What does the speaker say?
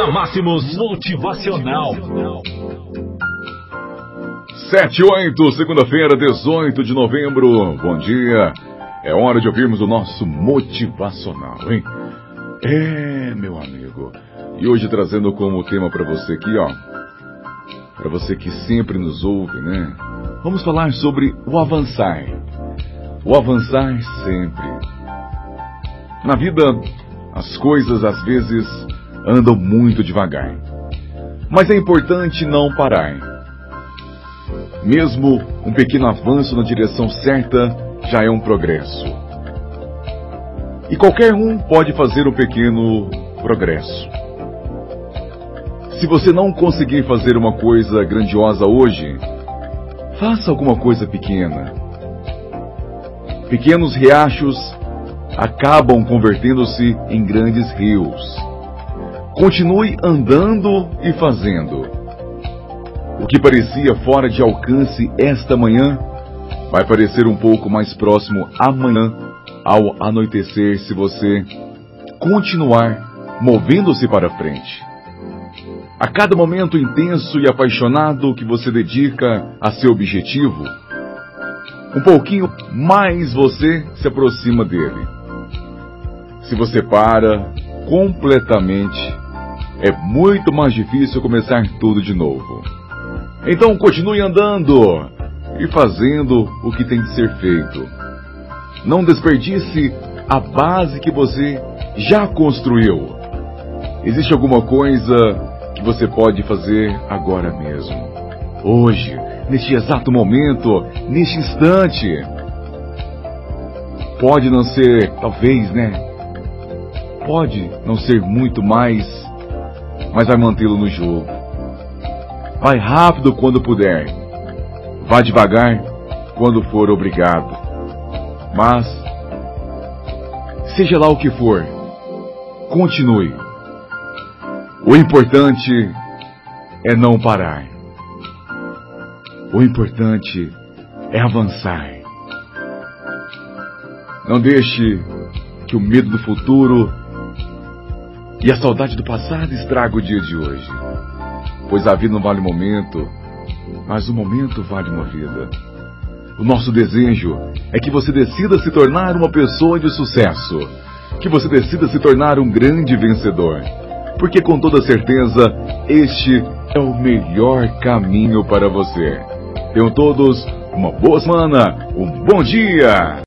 na Máximos Motivacional. 7 8, segunda-feira, 18 de novembro. Bom dia. É hora de ouvirmos o nosso motivacional, hein? É, meu amigo. E hoje trazendo como tema para você aqui, ó. Para você que sempre nos ouve, né? Vamos falar sobre o avançar. O avançar sempre. Na vida, as coisas às vezes andam muito devagar. Mas é importante não parar. Mesmo um pequeno avanço na direção certa já é um progresso. E qualquer um pode fazer um pequeno progresso. Se você não conseguir fazer uma coisa grandiosa hoje, faça alguma coisa pequena. Pequenos riachos acabam convertendo-se em grandes rios. Continue andando e fazendo. O que parecia fora de alcance esta manhã vai parecer um pouco mais próximo amanhã ao anoitecer se você continuar movendo-se para frente. A cada momento intenso e apaixonado que você dedica a seu objetivo, um pouquinho mais você se aproxima dele. Se você para completamente, é muito mais difícil começar tudo de novo. Então continue andando e fazendo o que tem de ser feito. Não desperdice a base que você já construiu. Existe alguma coisa que você pode fazer agora mesmo. Hoje, neste exato momento, neste instante. Pode não ser, talvez, né? Pode não ser muito mais, mas vai mantê-lo no jogo. Vai rápido quando puder. Vá devagar quando for obrigado. Mas, seja lá o que for, continue. O importante é não parar. O importante é avançar. Não deixe que o medo do futuro e a saudade do passado estrague o dia de hoje. Pois a vida não vale o momento, mas o momento vale uma vida. O nosso desejo é que você decida se tornar uma pessoa de sucesso, que você decida se tornar um grande vencedor, porque com toda certeza este é o melhor caminho para você. Tenham todos uma boa semana, um bom dia!